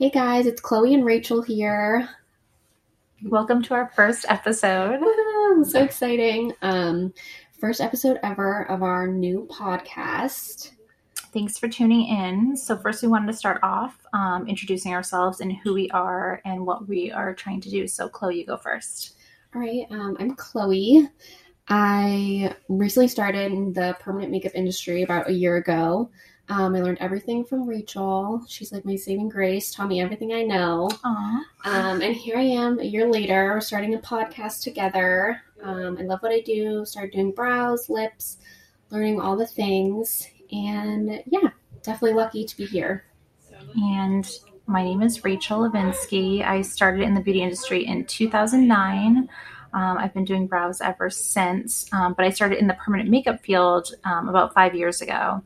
Hey guys, it's Chloe and Rachel here. Welcome to our first episode. So exciting. Um, first episode ever of our new podcast. Thanks for tuning in. So, first, we wanted to start off um, introducing ourselves and who we are and what we are trying to do. So, Chloe, you go first. All right, um, I'm Chloe. I recently started in the permanent makeup industry about a year ago. Um, I learned everything from Rachel. She's like my saving grace, taught me everything I know. Aww. Um, and here I am a year later, we're starting a podcast together. Um, I love what I do, started doing brows, lips, learning all the things. And yeah, definitely lucky to be here. And my name is Rachel Levinsky. I started in the beauty industry in 2009. Um, I've been doing brows ever since, um, but I started in the permanent makeup field um, about five years ago.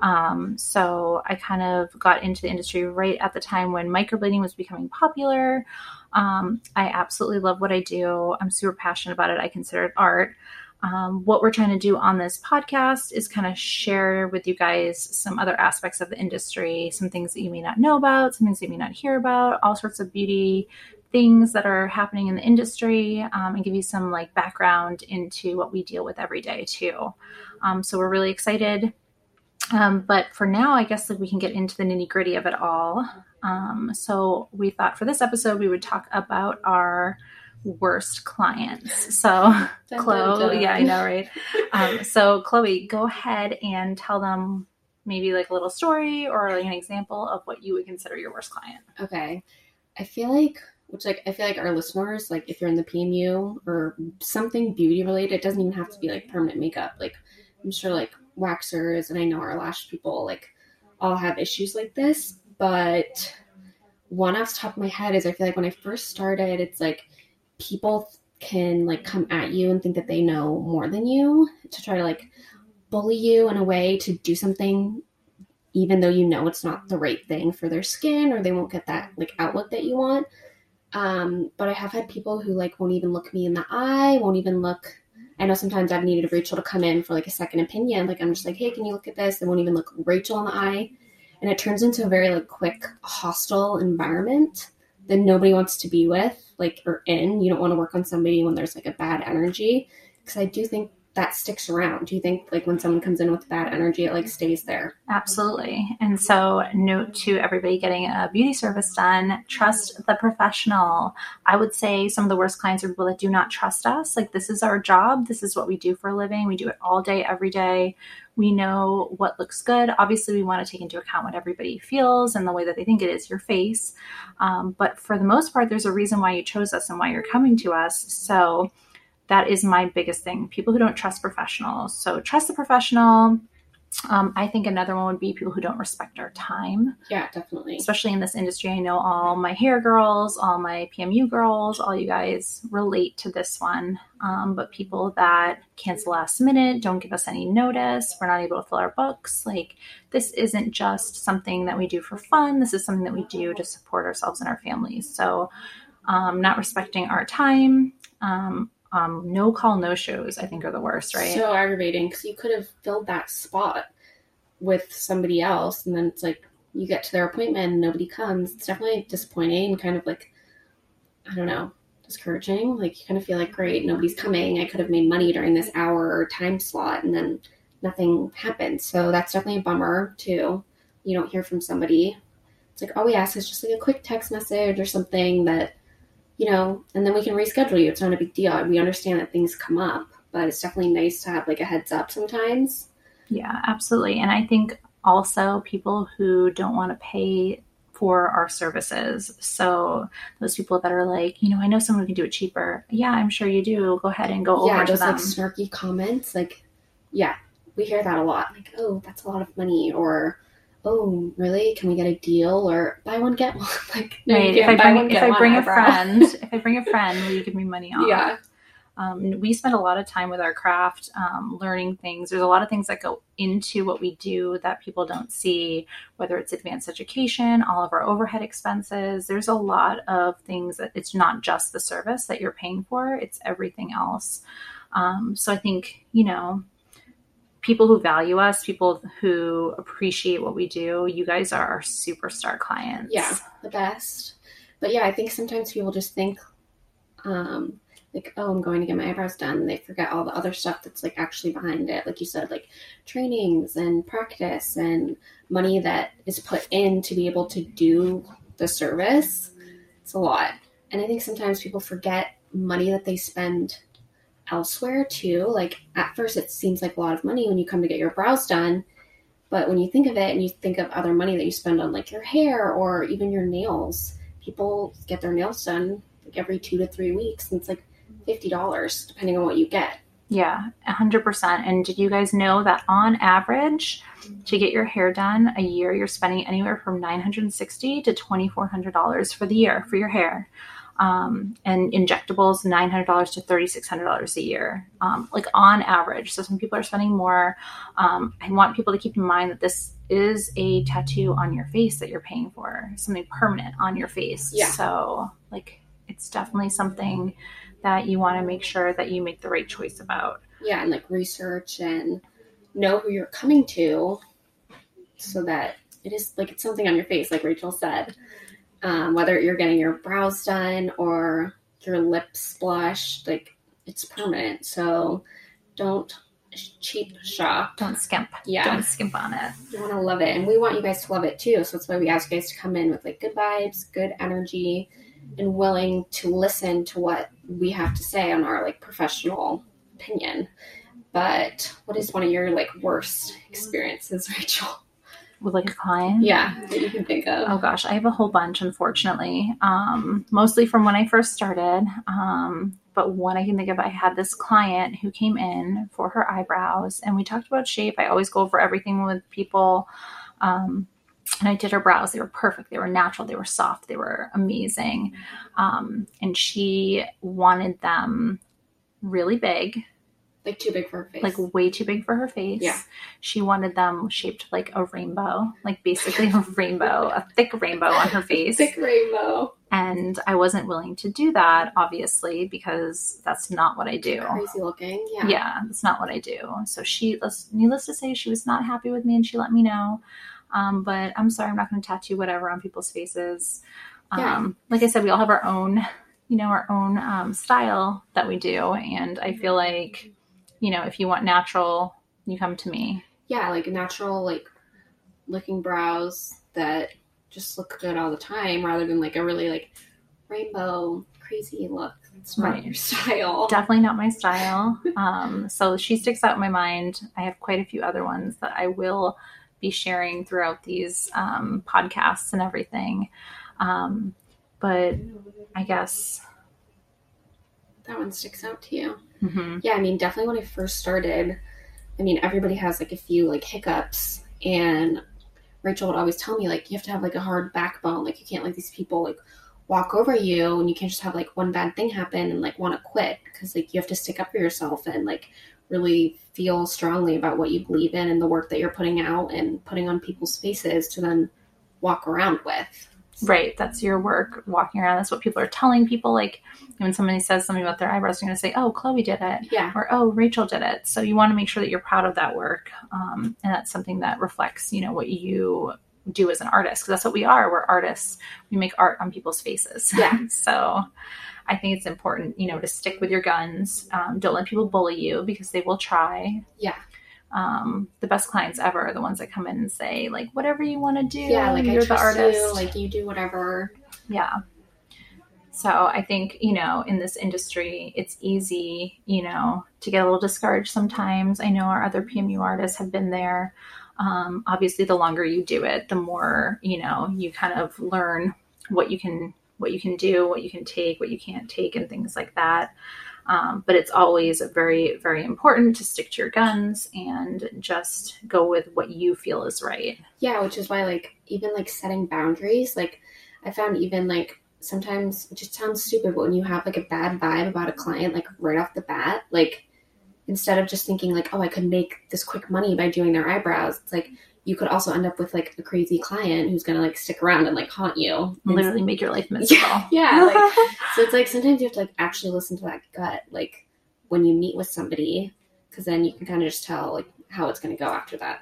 Um, so I kind of got into the industry right at the time when microblading was becoming popular. Um, I absolutely love what I do. I'm super passionate about it. I consider it art. Um, what we're trying to do on this podcast is kind of share with you guys some other aspects of the industry, some things that you may not know about, some things that you may not hear about, all sorts of beauty things that are happening in the industry, um, and give you some like background into what we deal with every day too. Um, so we're really excited. Um, but for now, I guess like we can get into the nitty gritty of it all. Um, so we thought for this episode we would talk about our worst clients. So, Dun, Chloe, dun, dun. yeah, I know, right? um, so, Chloe, go ahead and tell them maybe like a little story or like an example of what you would consider your worst client. Okay. I feel like which like I feel like our listeners, like if you're in the PMU or something beauty related, it doesn't even have to be like permanent makeup. Like I'm sure like waxers and I know our lash people like all have issues like this. But one off the top of my head is I feel like when I first started, it's like people can like come at you and think that they know more than you to try to like bully you in a way to do something even though you know it's not the right thing for their skin or they won't get that like outlook that you want um, but I have had people who like won't even look me in the eye, won't even look. I know sometimes I've needed Rachel to come in for like a second opinion. Like I'm just like, hey, can you look at this? They won't even look Rachel in the eye, and it turns into a very like quick hostile environment that nobody wants to be with, like or in. You don't want to work on somebody when there's like a bad energy, because I do think that sticks around. Do you think like when someone comes in with bad energy, it like stays there? Absolutely. And so, note to everybody getting a beauty service done trust the professional. I would say some of the worst clients are people that do not trust us. Like, this is our job, this is what we do for a living. We do it all day, every day. We know what looks good. Obviously, we want to take into account what everybody feels and the way that they think it is your face. Um, but for the most part, there's a reason why you chose us and why you're coming to us. So, that is my biggest thing. People who don't trust professionals. So trust the professional. Um, I think another one would be people who don't respect our time, Yeah, definitely. especially in this industry. I know all my hair girls, all my PMU girls, all you guys relate to this one. Um, but people that cancel last minute, don't give us any notice, we're not able to fill our books. Like, this isn't just something that we do for fun. This is something that we do to support ourselves and our families. So, um, not respecting our time, um, um, no call, no shows, I think are the worst, right? So aggravating because you could have filled that spot with somebody else, and then it's like you get to their appointment and nobody comes. It's definitely disappointing and kind of like I don't know, discouraging. Like you kind of feel like great, nobody's coming. I could have made money during this hour or time slot, and then nothing happened. So that's definitely a bummer too. You don't hear from somebody. It's like all we ask is just like a quick text message or something that you know, and then we can reschedule you. It's not a big deal. We understand that things come up, but it's definitely nice to have like a heads up sometimes. Yeah, absolutely. And I think also people who don't want to pay for our services. So those people that are like, you know, I know someone who can do it cheaper. Yeah, I'm sure you do. Go ahead and go yeah, over to those them. like snarky comments, like, yeah, we hear that a lot. Like, oh, that's a lot of money, or oh, really? Can we get a deal? Or buy one get one? like, no, right. If I bring one, if I bring a friend, if I bring a friend, will you give me money off? yeah, Um, we spend a lot of time with our craft, um, learning things. There's a lot of things that go into what we do that people don't see, whether it's advanced education, all of our overhead expenses. There's a lot of things that it's not just the service that you're paying for, it's everything else. Um, so I think, you know, people who value us, people who appreciate what we do, you guys are our superstar clients. Yeah, the best. But yeah, I think sometimes people just think, um, like, oh, I'm going to get my eyebrows done. And they forget all the other stuff that's like actually behind it. Like you said, like trainings and practice and money that is put in to be able to do the service. It's a lot. And I think sometimes people forget money that they spend elsewhere too. Like at first, it seems like a lot of money when you come to get your brows done. But when you think of it and you think of other money that you spend on like your hair or even your nails, people get their nails done like every two to three weeks. And it's like $50 depending on what you get. Yeah, 100%. And did you guys know that on average, to get your hair done a year, you're spending anywhere from 960 to $2,400 for the year for your hair? Um, and injectables $900 to $3,600 a year, um, like on average. So some people are spending more. Um, I want people to keep in mind that this is a tattoo on your face that you're paying for, something permanent on your face. Yeah. So, like, it's definitely something that you want to make sure that you make the right choice about. Yeah, and like research and know who you're coming to so that it is like it's something on your face, like Rachel said. Um, whether you're getting your brows done or your lips blushed, like it's permanent. So don't cheap shop. Don't skimp. Yeah. Don't skimp on it. You want to love it. And we want you guys to love it too. So that's why we ask you guys to come in with like good vibes, good energy, and willing to listen to what we have to say on our like professional opinion. But what is one of your like worst experiences, Rachel? With like a client? Yeah, that you can think of. Oh gosh, I have a whole bunch, unfortunately. Um, mostly from when I first started. Um, but one I can think of, I had this client who came in for her eyebrows, and we talked about shape. I always go over everything with people. Um, and I did her brows. They were perfect. They were natural. They were soft. They were amazing. Um, and she wanted them really big, like too big for her face. like way too big for her face. Yeah. She wanted them shaped like a rainbow, like basically a rainbow, a thick rainbow on her face. thick rainbow. And I wasn't willing to do that, obviously, because that's not what I do. Crazy looking. Yeah. Yeah, that's not what I do. So she, needless to say, she was not happy with me, and she let me know. Um, but I'm sorry, I'm not going to tattoo whatever on people's faces. Yeah. Um, like I said, we all have our own, you know, our own um, style that we do, and I feel like, you know, if you want natural, you come to me. Yeah, like natural, like looking brows that just look good all the time rather than like a really like rainbow crazy look. It's not Right. your style. Definitely not my style. Um, so she sticks out in my mind. I have quite a few other ones that I will be sharing throughout these um, podcasts and everything. Um, but I guess, That one sticks out to you. Mhm. Yeah, I mean, definitely when I first started, I mean, everybody has like a few like hiccups, and Rachel would always tell me like you have to have like a hard backbone. Like you can't let these people like walk over you, and you can't just have like one bad thing happen and like want to quit because like you have to stick up for yourself and like really feel strongly about what you believe in and the work that you're putting out and putting on people's faces to then walk around with. Right, that's your work walking around. That's what people are telling people. Like when somebody says something about their eyebrows, they're going to say, oh, Chloe did it. Yeah, or oh rachel did it so you want to make sure that you're proud of that work um, and that's something that reflects you know what you do as an artist because that's what we are we're artists we make art on people's faces Yeah. so i think it's important you know to stick with your guns um, don't let people bully you because they will try yeah, um, the best clients ever are the ones that come in and say like whatever you want to do yeah. Like you're I the artist you. Like you do whatever. yeah. So I think, you know, in this industry, it's easy, you know, to get a little discouraged sometimes. I know our other PMU artists have been there. Um, obviously, the longer you do it, the more, you know, you kind of learn what you can what you can do, what you can take, what you can't take, and things like that. Um, but it's always very, very important to stick to your guns and just go with what you feel is right. Yeah, which is why like even like setting boundaries, like I found even like sometimes it just sounds stupid, but when you have like a bad vibe about a client, like right off the bat, like instead of just thinking like, oh, I could make this quick money by doing their eyebrows, it's like you could also end up with like a crazy client who's gonna like stick around and like haunt you. Literally make your life miserable. yeah, like so it's like sometimes you have to like actually listen to that gut, like when you meet with somebody, because then you can kind of just tell like how it's to go after that.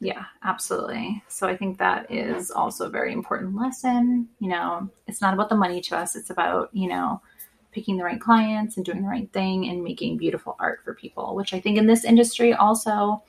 Yeah, absolutely. So I think that is also a very important lesson. You know, it's not about the money to us, it's about, you know, picking the right clients and doing the right thing and making beautiful art for people, which I think in this industry also,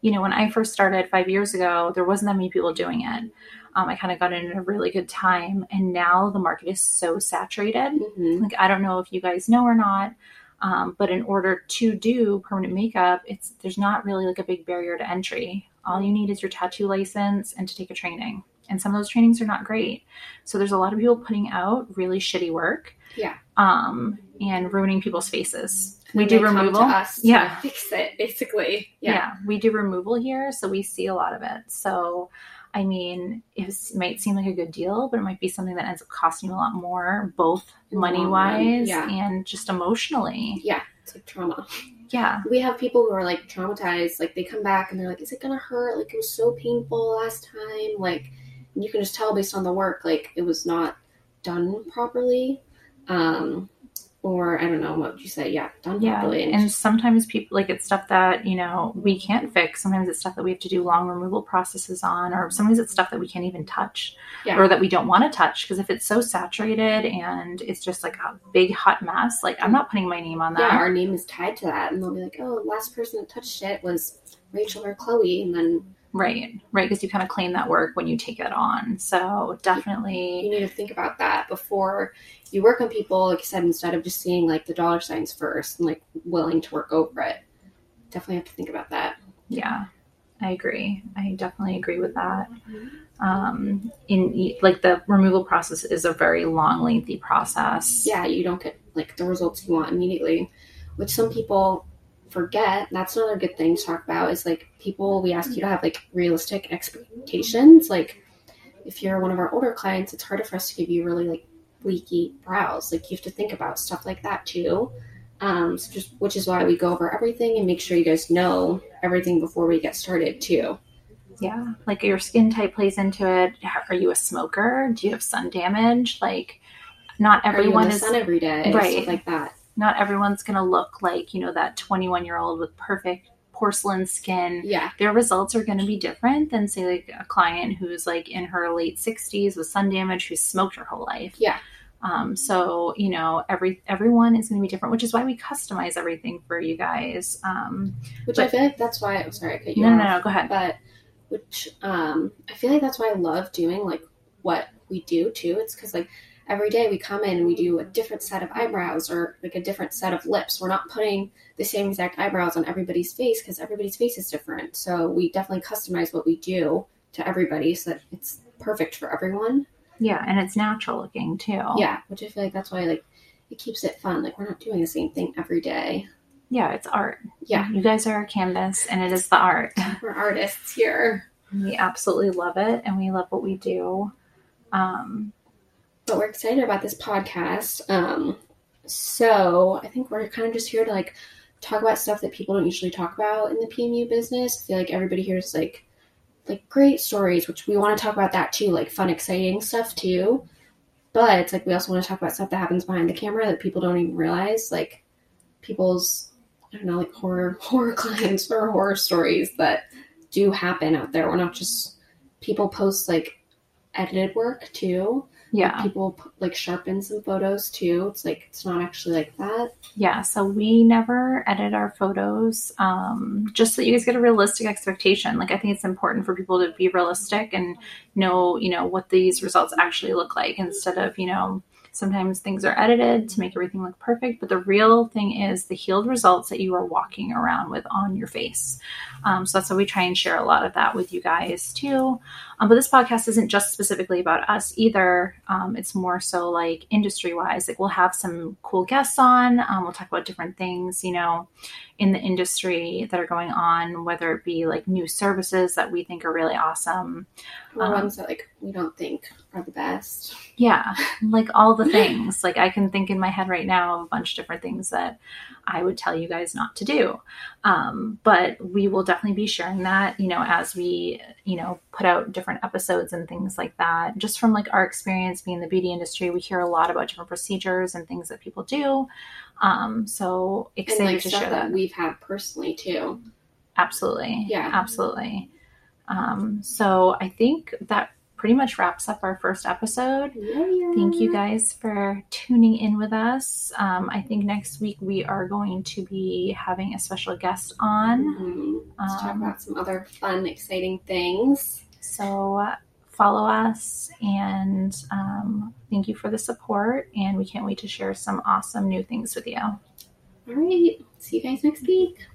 you know, when I first started five years ago, there wasn't that many people doing it. Um, I kind of got in at a really good time, and now the market is so saturated. Mm-hmm. Like I don't know if you guys know or not, um, but in order to do permanent makeup, it's there's not really like a big barrier to entry. All you need is your tattoo license and to take a training. And some of those trainings are not great. So there's a lot of people putting out really shitty work. Yeah. Um, and ruining people's faces. we do removal. to us to Yeah. fix it basically. yeah. Yeah. we do removal here, so we see a lot of it. So, I mean, it might seem like a good deal, but it might be something that ends up costing you a lot more, both money wise yeah. and just emotionally. Yeah, it's like trauma. Yeah, We have people who are like traumatized, like they come back and they're like, "Is it gonna hurt? Like it was so painful last time." Like you can just tell based on the work, like it was not done properly, um, or I don't know what would you say? Yeah, done yeah. properly. And, And sometimes people like it's stuff that you know we can't fix. Sometimes it's stuff that we have to do long removal processes on, or sometimes it's stuff that we can't even touch, Yeah. or that we don't want to touch because if it's so saturated and it's just like a big hot mess, like I'm not putting my name on that. yeah, our name is tied to that, and they'll be like, "Oh, the last person that touched it was Rachel or Chloe," and then Right, right, because you kind of claim that work when you take it on. So definitely, you need to think about that before you work on people. Like I said, instead of just seeing like the dollar signs first and like willing to work over it, definitely have to think about that. yeah, I agree. I definitely agree with that. Um, in like the removal process is a very long, lengthy process. yeah, you don't get like the results you want immediately, which some people forget. That's another good thing to talk about is like people we ask you to have like realistic expectations. Like if you're one of our older clients, it's harder for us to give you really like leaky brows. Like you have to think about stuff like that too. Um, so just which is why we go over everything and make sure you guys know everything before we get started too. Yeah, like your skin type plays into it. Are you a smoker? Do you have sun damage? Like, not Are you in everyone the is sun every day? Right. Like that. Not everyone's gonna look like you know that 21 year old with perfect porcelain skin. Yeah. Their results are going to be different than say like a client who's like in her late 60s with sun damage who's smoked her whole life. Yeah. Um, so you know every everyone is going to be different, which is why we customize everything for you guys. Um, Which But- I feel like that's why I'm sorry I cut you no, off. no, no, go ahead. but which um i feel like that's why i love doing like what we do too it's because like every day we come in and we do a different set of eyebrows or like a different set of lips we're not putting the same exact eyebrows on everybody's face because everybody's face is different so we definitely customize what we do to everybody so that it's perfect for everyone Yeah, and it's natural looking too. yeah which i feel like that's why like it keeps it fun like we're not doing the same thing every day yeah, it's art. yeah You guys are our canvas, and it is the art. we're artists here We absolutely love it, and we love what we do. Um, but we're excited about this podcast. Um, so I think we're kind of just here to like talk about stuff that people don't usually talk about in the PMU business. I feel like everybody here is like like great stories, which we want to talk about that too, like fun, exciting stuff too. But it's like we also want to talk about stuff that happens behind the camera that people don't even realize, like people's I don't know, like horror horror clients or horror stories that do happen out there. We're not just people post like edited work too yeah, people like sharpen some photos too. It's like it's not actually like that. yeah. So we never edit our photos, um, just so you guys get a realistic expectation. Like I think it's important for people to be realistic and know, you know, what these results actually look like instead of, you know, sometimes things are edited to make everything look perfect, but the real thing is the healed results that you are walking around with on your face. Um, so that's why we try and share a lot of that with you guys too. Um, but this podcast isn't just specifically about us either. Um, it's more so like industry wise. Like we'll have some cool guests on. Um, we'll talk about different things, you know, in the industry that are going on, whether it be like new services that we think are really awesome. Or Um, ones that like we don't think are the best. Yeah, like all the things. Like I can think in my head right now of a bunch of different things that I would tell you guys not to do. Um, but we will definitely be sharing that, you know, as we, you know, put out different episodes and things like that. Just from like our experience being in the beauty industry, we hear a lot about different procedures and things that people do. Um, so And excited like to share that, that. we've had personally too. Absolutely. Yeah. Absolutely. Um, so I think that pretty much wraps up our first episode. Yeah. Thank you guys for tuning in with us. Um, I think next week we are going to be having a special guest on. Mhm. Let's talk Um, about some other fun, exciting things. So uh, follow us and um, thank you for the support. And we can't wait to share some awesome new things with you. All right. See you guys next week.